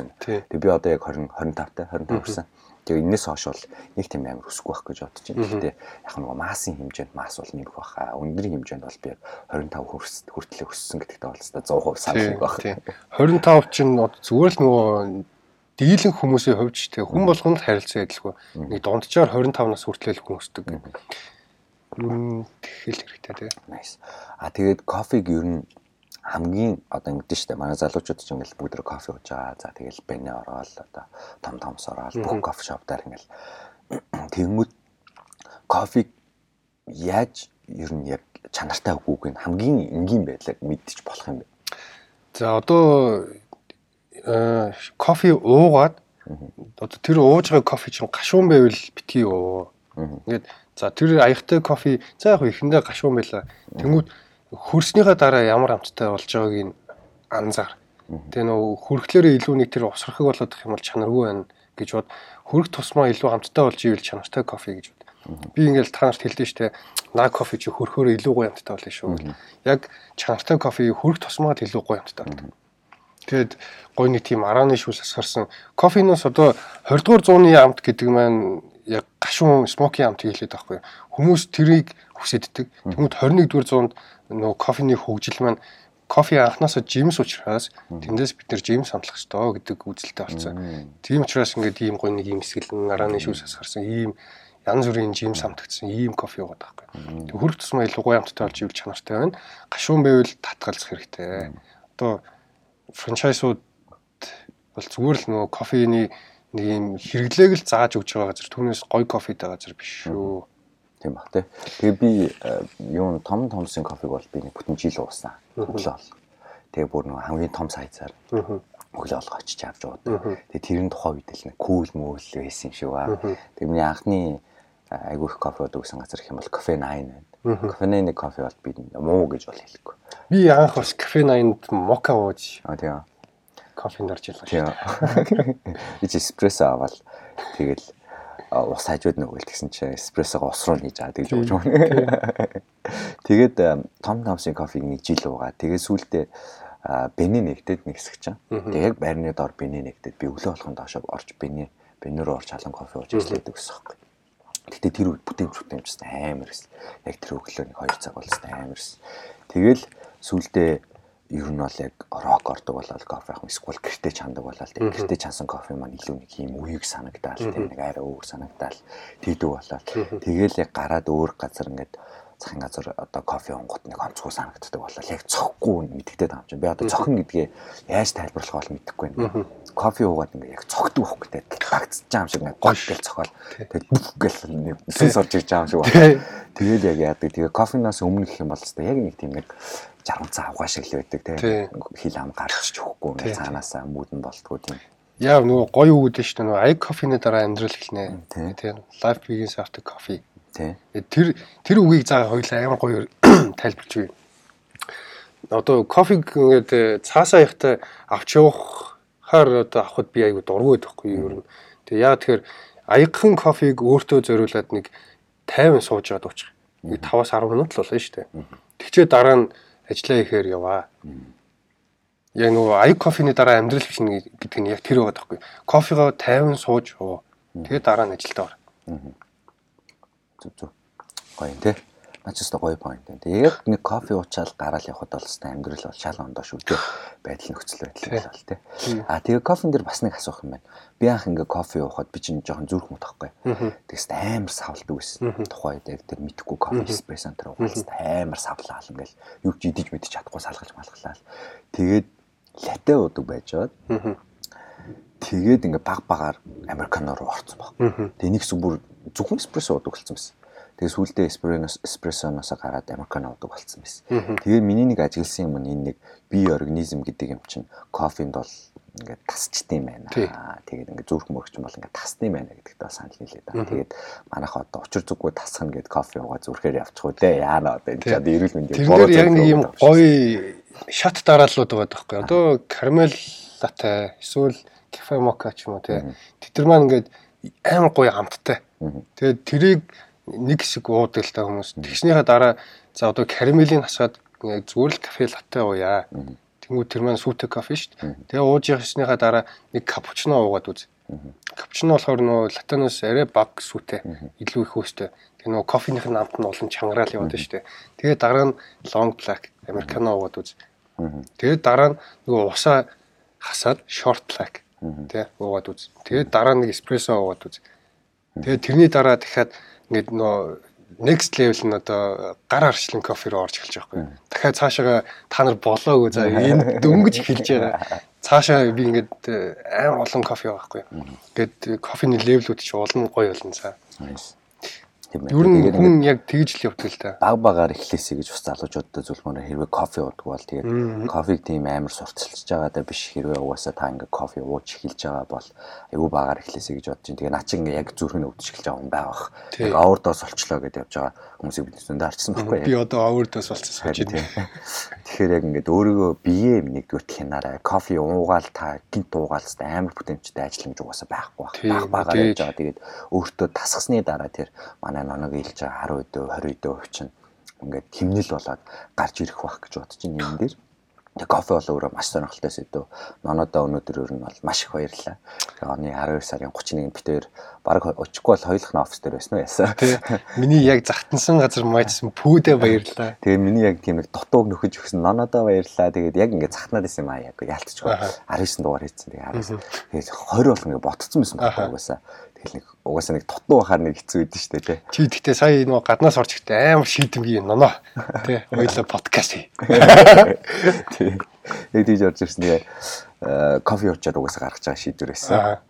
Тэгээ би одоо яг 20 25 та 25 хүрсэн. Тэгээ энэс хойш бол нэг тийм амар өсөхгүй байх гэж бодож байна. Гэхдээ яг нэг массын хэмжээнд мас бол нэмэх баха. Өндрийн хэмжээнд бол би 25 хүрс хүртлэх өссөн гэдэгтээ бол 100% санал нэг баг. 25 чинь зүгээр л нөгөө дийлэн хүмүүсийн хувьд ч тэг хүн болгоно л харилцаа адилгүй. Нэг дунджаар 25 нас хүртэл хүмүүсдэг. Юу тэгэл хэрэгтэй тэг. Nice. А тэгээд кофег ер нь хамгийн одоо ингэдэж штэ манай залуучууд ч ингээл бүгд кофе ууж байгаа. За тэгэл бэнэ ороод одоо том томс ороод бүх кофе шопдаар ингээл тэгмүүд кофег яаж ер нь яг чанартай үгүйг нь хамгийн энгийн байдлаар мэдчих болох юм бэ? За одоо кофе уугаад одоо тэр ууж байгаа кофе чинь гашуун байвал битгий уу. Ингээд за тэр аягтай кофе за яг ихэндээ гашуун байла. Тэнгүүд хөрснийхаа дараа ямар амттай болж байгааг нь анзаар. Тэгээ нөө хөрхлөөрөө илүү нэг тэр усрахыг болоод их юм бол чанаргүй байна гэж бод хөрөх тусмаа илүү амттай болж ивэл чанартай кофе гэж бод. Би ингээл та нарт хэлдэж штэ наа кофе чи хөрхөөрөө илүү гоё амттай болно шүү. Яг чанартай кофе хөрөх тусмаа илүү гоё амттай байна. Тэгээд гой нэг тийм арааны шүүс асгарсан. Кофеноос одоо 20 дугаар зууны амт гэдэг маань яг гашуун смоки амт хэлээд байхгүй. Хүмүүс тэрийг хүсэддэг. Тэгмүүд 21 дугаар зуунд нөгөө кофений хөгжил маань кофе анханасаа жимс учраас тэндээс бид нэр жимс амтлах ёстой гэдэг үзэлтэй болсон. Тийм учраас ингээд ийм гой нэг юм эсгэлэн арааны шүүс асгарсан ийм янз бүрийн жимс амтгдсан ийм кофе уугаад байхгүй. Тэг хөрөх тусмаа илүү гоё амттай болж ивэл чанартай байна. Гашуун байвал татгалзах хэрэгтэй. Одоо франчайзууд бол зүгээр л нөгөө кофений нэг юм хэрэглээг л зааж өгч байгаа газар түүнээс гоё кофетэй газар биш шүү. Тийм баг тий. Тэгээ би э, юу том томсын кофег бол би нэг бүтэн жил уусан. Өглөө. Тэгээ бүр нэг хамгийн том сайзаар өглөө олго очиж авч ууд. Тэгээ тэрийн тухай үед л нэг кул мөөл байсан юм шиг ба. Тэгээ миний анхны айгүй их кофе уудаг газар гэх юм бол кофе 9 байна. Кофе 9-ны кофе бол би муу гэж бол хэлэхгүй. Би анх бас кофе 9-д мока ууж А тийм. кофенд орж ялгаа Тийм. шүү. Би ч эспрессо аваад тэгэл ус хажууд нэг үйл тэгсэн чинь эспрессого ус руу нээж аваад тэгж ууж байгаа. Тэгээд том томсын кофег нэг жил уугаа. Тэгээд сүүлдээ бэни нэгдээд нэг хэсэг чинь. Тэгээд яг байрны доор бэни нэгдээд би өглөө болохын доошоо орж бэни бэни рүү орж халан кофе ууж ажилладаг гэсэн юм. Гэтэ тэр үед бүтээмж бүтээмжсэн амар гэсэн. Яг тэр өглөө нэг 2 цаг болсон амар гэсэн. Тэгэл сүүлдээ ер нь бол яг рок ордог болол кофе ах эсвэл гэртээ чандаг болол тийм гэртээ чансан кофе маань илүү нэг юм үеиг санагдаал тийм нэг арай өөр санагдаал тэгдэг болол. Тэгэл яг гараад өөр газар ингээд захын газар одоо кофе онгот нэг онцгой санагддаг болол. Яг цохгүй мэддэг таам чи би одоо цохон гэдгээ яаж тайлбарлах бол мэдэхгүй байна кофе уугаад ингээд яг цогтдаг байхгүй тийм багцж байгаа юм шиг ингээд гол гэл цохол. Тэгэл гэл нэг сүнс орж иж байгаа юм шиг байна. Тэгэл яг яадаг. Тэгээ кофенаас өмнө гэх юм бол хэвээр яг нэг тийм нэг 60 цаа авгаа шиг л байдаг тийм хил ам гарч ч өгөхгүй ингээд цаанаасаа мүүдэн болтгоо тийм. Яа нөгөө гоё гэдэг шүү дээ. Нөгөө ай кофены дараа эхэлнэ. Тийм. Тийм. Life begins after coffee. тийм Тэр тэр үгийг заа хоёлаа амар гоё тайлбарч өгье. Одоо кофег ингээд цаасаа ихтэй авч явахаар одоо авахд би айгу дургүй байхгүй юу ер нь. Тэгээ яа тэгэхээр аягхан кофег өөртөө зориулаад нэг 50 сууж яваад уучих. Нэг 5-аас 10 минут л болно шүү дээ. Тэгчээ дараа нь ажиллаа ихээр яваа. Яг нөгөө аяг кофений дараа амьдрал бичнэ гэдэг нь яг тэр байгаа байхгүй. Кофегоо 50 сууж уу. Тэгээ дараа нь ажилдаа ор. зүг зүг гоё тий Ч гоё point байна. Тэгээд нэг кофе уучаал гараал явхад бол хэвээр амьдрал бол шал ондоо шүү дээ. Байдал нөхцөл байдал бол тий. А тэгээд кофен дээр бас нэг асуух юм байна. Би анх ингээ кофе уухад би чинь жоохон зүрх мут тахгүй. Тэгээс амар савлдаг байсан. Тухайн үед тэр мэдхгүй кофе эспрессо тэр уухаас амар савлаал ингээл юу ч идэж мэдэж чадахгүй салгаж малглаа. Тэгээд латте уудаг байжгаад тэгээд ингээ баг багаар американо руу орцсон баг. Тэгээ нэг зүг бүр зөвхөн эспрессо уудаг болсон байсан. Тэгээ сүүлдээ эспрессоноос эспрессоноос гараад американо уудаг болсон байсан. Тэгээ миний нэг ажигласан юм нь энэ нэг бие организм гэдэг юм чинь кофенд бол ингээд тасчт юм байна. Тэгээд ингээд зүрх мөрөгч бол ингээд тасны юм байна гэдэгт бас санал нийлээд байна. Тэгээд манайх одоо учир зүггүй тасхна гэд кофе уугаа зүрхээр явчих уу те. Яана одоо энэ чад эрүүл мэндийн Тэр яг нэг юм гоё шат дарааллууд байгаа байхгүй. Одоо карамел латте эсвэл кафе мока ч юм уу те. Тэд нар маань ингээд амар гоё амттай. Тэгээд тэрийг нэг хэсэг уудаг л та хүмүүс. Тэгснийхаа дараа за одоо карамелийн хасаад яг зүгээр л кафе латте ууя. Тэнгүү тэр маань сүүтэй кофе шүү дээ. Тэгээ ууж явсныхаа дараа нэг капучино уугаад үз. Капучино болохоор нөө латаноос арай баг сүүтэй илүү их өстэй. Тэгээ нөө кофеных нь амт нь олон чангараал яваад шүү дээ. Тэгээ дараа нь long black американо уугаад үз. Тэгээ дараа нь нөгөө усаа хасаад short black тий уугаад үз. Тэгээ дараа нэг эспрессо уугаад үз. Тэгээ тэрний дараа дахиад ингээд нөө next level нь одоо гар арчлан кофе руу орж эхэлж байгаа байхгүй. Дахиад цаашаага та нар болоогүй за энэ дөнгөж эхэлж байгаа. Цаашаа би ингээд амар олон кофе байгаа байхгүй. Ингээд кофений левелүүд чи улам гоё болно цаа. Тийм Ер нь хүн яг тэгж л явдаг л та. баг багаар эхлэсэй гэж бас залуучуудад зөвлөмөр хэрвээ кофе уудаг бол тэгээд кофег тийм амар сурталчилж байгаадаа биш хэрвээ угаасаа та ингээ кофе ууж эхэлж байгаа бол айгүй багаар эхлэсэй гэж бодож чинь тэгээд наа чи ингээ яг зүрх нь өвдөж эхэлж байгаа юм байгаа бах. Яг овerdose олчлоо гэдээ явж байгаа хүмүүсийг бид зөндөө арчсан байхгүй Би одоо overdose болчихсон гэж байна. Тэгэхээр яг ингээд өөрийгөө бие нэгдүгээр хянаарай. Кофе уугаал та гинт уугаал хэвээр амар бүтээмжтэй ажиллаж угаасаа байхгүй Тийм, баг. Баг багаар явж байгаа. Тэгээд өөртөө тасгасны дараа тэр манай ноног ийлж байгаа 10 өдөө 20 өдөө хувьчин ингээд химнэл болоод гарч ирэх бах гэж бодож байна юм дээр. Тэгээ кофе бол өөрөө маш сонирхолтой сэдв. Нонодоо өнөөдөр өөр нь бол маш их баярлаа. Тэгээ оны 12 сарын 31-нд бид хоёр баг очихгүй бол хоёулах нь офис дээр байсан уу ясаа. Миний яг захтансан газар маажсан пүүдэ баярлаа. Тэгээ миний яг тийм нэг дутууг нөхөж өгсөн нонодоо баярлаа. Тэгээд яг ингээд захнаад исэн маа яг ялтчихгүй. Аха. 19 дугаар хийсэн. Тэгээ 19. Тэгээд 20 бол ингээд ботцсон байсан байхгүй угаасаа. Тэгэл нэг угаасаа нэг дутуу бахаар нэг хэцүү байдэн штэ тий. Чи тэгтээ сая нөгөө гаднаас орж ихтэй амар шийдэмгийн ноно. Тэ хоёлоо подкаст хий. Тий. Яг тийж орж ирсэн. Тэгээ э, кофе уучаад угаасаа гаргаж байгаа шийдвэр байсан.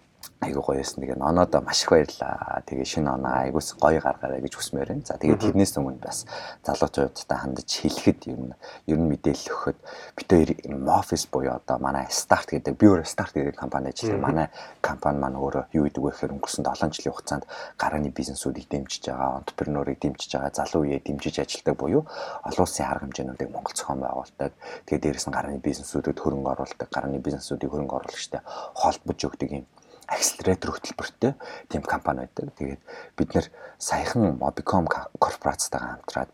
Айгуу гоё байсан. Тэгээ оноодоо маш их баярлаа. Тэгээ шинэ оноо айгуус гоё гаргаарай гэж хүсмээр байна. За тэгээ тэрнээс өмнө бас залуучуудтай хандаж хэлэхэд ер нь ер нь мэдээлэл өгөхөд бид хоёр Moffice буюу одоо манай Start гэдэг би өөрөө Start гэдэг компани ажилладаг. Манай компани маань өөрөө юу гэдэг вэ гэхээр өнгөрсөн 7 жилийн хугацаанд гарааны бизнесүүдийг дэмжиж байгаа, entrepreneur-ыг дэмжиж байгаа, залуу үеэ дэмжиж ажилладаг буюу олон улсын арга хэмжээнүүдийг Монгол зохион байгуулдаг. Тэгээ дээрэс нь гарааны бизнесүүдэд хөрөнгө оруулдаг, гарааны бизнесүүдийг хөрөнгө оруулагчтай холбож өгдөг юм акселератор хөтөлбөртэй тийм компани байдаг. Тэгээд бид нэр саяхан Mobicom корпорацтайгаа хамтраад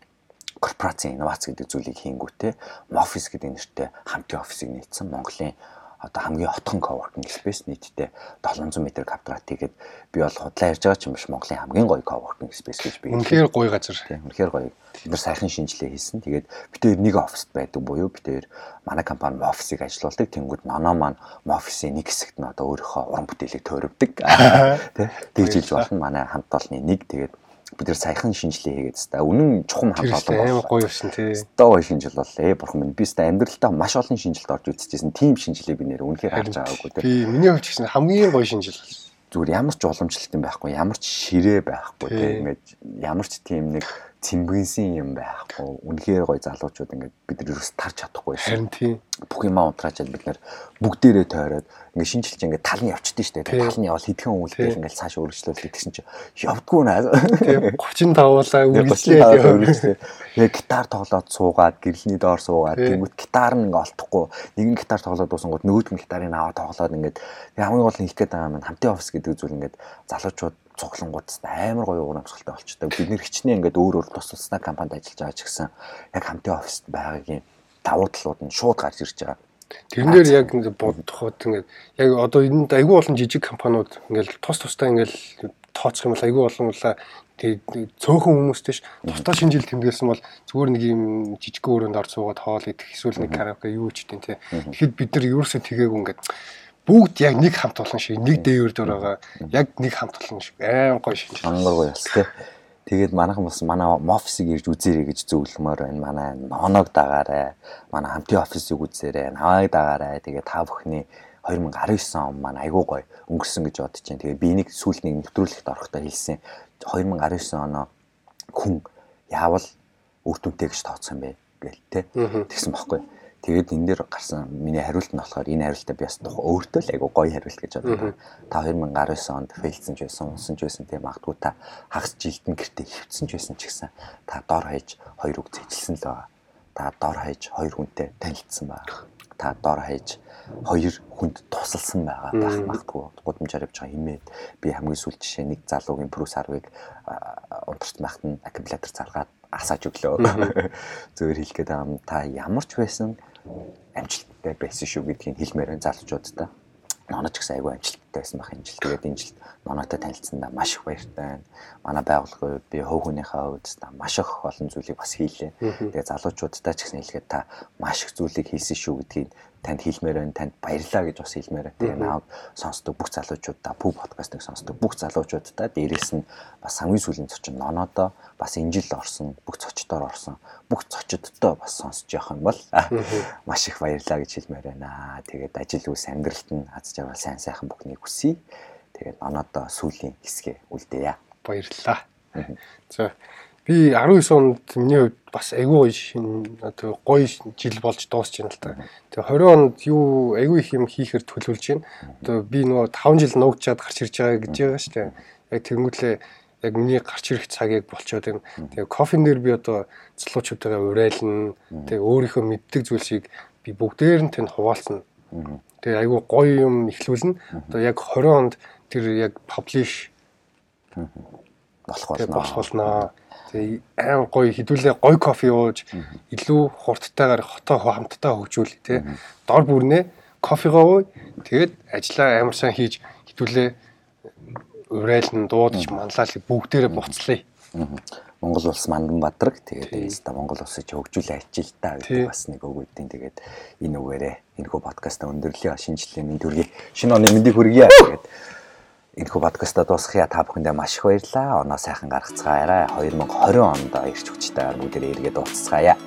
корпорацийн инновац гэдэг зүйлийг хийнгүүтээ Moffice гэдэг нэртэй хамтын офисыг нийцсэн Монголын одоо хамгийн отхон coworking space нийтдээ 700 м квадрат тэгээд би бол худлаа ярьж байгаа ч юм биш Монголын хамгийн гоё coworking space гэж би үнэхээр гоё газар. Тийм үнэхээр гоё. Бид нар сайхан шинжилгээ хийсэн. Тэгээд бид хоёр нэг оффист байдаг буюу бид хоёр манай компани офисыг ажилуулдаг. Тэнгууд ноно маань офисын нэг хэсэгт нь одоо өөрийнхөө уран бүтээлийг тийм тэгж хэлж болно. Манай хамт олонны нэг. Тэгээд бид нар саяхан шинжилгээ хийгээд та үнэн чухам олон байна. Амар гоё байсан тий. Стоо гоё шинжил боллоо. Бурхан минь би ста амьдралтаа маш олон шинжилт орж үзчихсэн. Тим шинжилгээ би нэр үнэхээр харж байгаагүй тий. Би миний хувьд гэсэн хамгийн гоё шинжил болсон. Зүгээр ямар ч уламжлалт юм байхгүй, ямар ч ширээ байхгүй тий. Ингээд ямар ч тийм нэг цэмбгэнсэн юм байхгүй. Үнэхээр гоё залуучууд ингээд бид нар ерөөс тарч чадахгүй шин. Харин тийм. Бүх юм унтраачаад бид нар бүгдээрээ тойроод ингээд шинжилж ингээд тал нь явчихдээ штэ. Тал нь явал хэдхэн үйлдэл ингээд цааш өргөжлүүлээд гэсэн чинь явдггүй наа. Тийм 35 уулаа үргэлжлээд яг гитар тоглоод суугаад гэрэлний доор суугаад тэгмэд гитар нь ингээд олдохгүй. Нэгэн гитар тоглоод дуусангууд нөгөөд нь гитарыг аваад тоглоод ингээд хамгийн гол нь хийх гээд байгаа юм хамтын офис гэдэг зүйл ингээд залуучууд цуглангууд амар гоё урамсгалтай болчтой. Бид нэр хичнээн ингээд өөр өөр тус тусна компанид ажиллаж байгаа ч гэсэн яг хамтын оффист байгаагийн давуу талууд нь шууд гарч ирж байгаа. Тэрнээр яг ингээд бодоход ингээд яг одоо энд айгүй болон жижиг компаниуд ингээд тус тустай ингээд тооцох юм бол айгүй болонлаа тэгээд цөөхөн хүмүүстэй ш тусдаа шинжил тэмдэглэсэн бол зүгээр нэг юм жижиг өрөөнд орж суугаад хоол идэх эсвэл нэг караоке юу ч гэдэг тийм. Тэгэхэд бид нар ерөөсөө тгээгүй ингээд бүгд яг нэг хамт олон шиг нэг дээвэр дээр байгаа яг нэг хамт олон шиг аим гоё шинж. Ангар гоё бас тий. Тэгээд манайхан бас манай офисыг ирж үзээрэй гэж зөвлөмөр байна. Манай ноног дагаарай. Манай хамтын офисыг үзээрэй. Навааг дагаарай. Тэгээд та бүхний 2019 он маань айгуу гоё өнгөрсөн гэж бодож байна. Тэгээд би нэг сүүлд нэг нэвтрүүлэгт орохдоо хэлсэн. 2019 оноо хүн яавал үр дүнтэй гэж тооцсон бэ гээл те. Тэгсэн бохоггүй. Тэгээд энэ дээр гарсан миний хариулт нь болохоор энэ хариултаа би бас өөртөө л айгу гоё хариулт гэж бодлоо. Та 2019 онд фейлсэн ч байсан, унсан ч байсан тийм магадгүй та хагас жилдэн гэртээ хөвцсөн ч байсан ч гэсэн та дор хаяж хоёр үг зэжилсэн л байгаа. Та дор хаяж хоёр хүнтэй танилцсан байгаа. Та дор хаяж хоёр хүнд тусалсан байгаа байх магадгүй гудамжаар явж байгаа хэмээд би хамгийн сүүл жишээ нэг залуугийн прус 10-ыг унтарч байхад нь аккумулятор заргаад асааж өглөө. Зөвөр хэлгээд байгаа юм та ямар ч байсан амжилттай байсан шүү гэдгийг хэлмээр энэ залуучуудтай. Ноно ч гэсэн айгүй амжилттай байсан байх энэ жил. Тэгээд энэ жил нонотой танилцсандаа маш их баяртай байна. Манай байгууллагын хувьд би хөв хүнийхээ хувьд та маш их олон зүйлийг бас хийлээ. Тэгээд залуучуудтай ч гэсэн хэлгээд та маш их зүйлийг хийсэн шүү гэдгийг танд хэлмээр байна. Танд баярлалаа гэж бас хэлмээр байна. Тэгээ наав сонсдог бүх залуучуудаа пүү подкастыг сонсдог бүх залуучуудаа дээрээс нь бас сангийн сүлийн зочин нонодоо бас энэ жил орсон бүх цочдоор орсон бүх цочдтой бас сонсож явах юм бол маш их баярлалаа гэж хэлмээр байна. Тэгээд ажил үс амьдралт нь аз жаргал сайн сайхан бүхнийг хүсье. Тэгээд нонодоо сүлийн хэсгээ үлдээе. Баярлалаа. За би 19 онд миний хувьд бас айгүй шин одоо гоё жил болж дуусч байна л та. Тэгээ 20 онд юу айгүй их юм хийхээр төлөвлөж байна. Одоо би нөгөө 5 жил нуугчаад гарч ирж байгаа гэж байгаа шүү дээ. Яг тэнгуүлээ яг миний гарч ирэх цагийг болчоод байна. Тэгээ кофен дээр би одоо залуучуудаа урайлна. Тэгээ өөрийнхөө мэддэг зүйлсийг би бүгдээр нь тэнд хуваалцна. Тэгээ айгүй гоё юм ихлүүлнэ. Одоо яг 20 онд тэр яг publish болох болно. Болох болно Тэгээ аим гоё хідүүлээ гоё кофе ууж илүү хурдтайгаар хотоо хамтдаа хөгжүүл тий. Дор бүрнээ кофегоо ууй. Тэгээд ажиллаа амар сайн хийж хідүүлээ урайлан дуудаж манлал бүгдээрээ буцлаа. Монгол улс мандан бадраг. Тэгээд инста Монгол улсыг хөгжүүлээ ачил та. Гэдэг бас нэг үг үдин тэгээд энэ үгээрээ энэхүү подкаста өндөрлөе шинжлэлийн мэд хүргэе. Шинэ оны мэндийг хүргэе. Тэгээд энэхүү подкаста дуусгахьа та бүхэндээ маш их баярлалаа. Оноо сайхан гаргацгаая. 2020 онд ирч хүчтэй бүгдээ эргээд уулзцгаая.